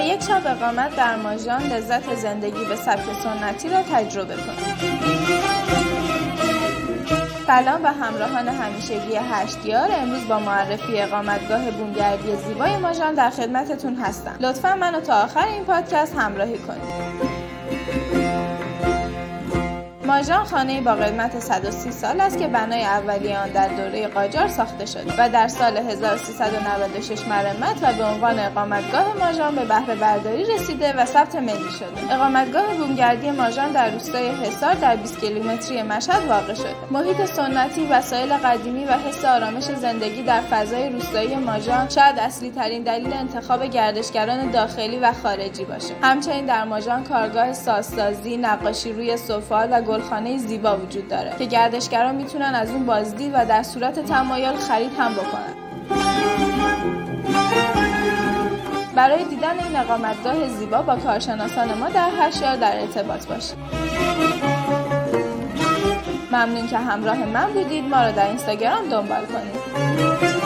یک شب اقامت در ماژان لذت زندگی به سبک سنتی را تجربه کنید. سلام به همراهان همیشگی هشتیار. امروز با معرفی اقامتگاه بومگردی زیبای ماژان در خدمتتون هستم. لطفا منو تا آخر این پادکست همراهی کنید. ماژان خانه با قدمت 130 سال است که بنای اولیه آن در دوره قاجار ساخته شده و در سال 1396 مرمت و به عنوان اقامتگاه ماژان به بهره برداری رسیده و ثبت ملی شده. اقامتگاه بومگردی ماژان در روستای حصار در 20 کیلومتری مشهد واقع شده. محیط سنتی، وسایل قدیمی و حس آرامش زندگی در فضای روستایی ماژان شاید اصلی ترین دلیل انتخاب گردشگران داخلی و خارجی باشه. همچنین در ماژان کارگاه سازسازی، نقاشی روی سفال و گلخانه زیبا وجود داره که گردشگران می‌تونن از اون بازدید و در صورت تمایل خرید هم بکنن. برای دیدن این اقامتگاه زیبا با کارشناسان ما در هشیار در ارتباط باشید. ممنون که همراه من بودید. ما رو در اینستاگرام دنبال کنید.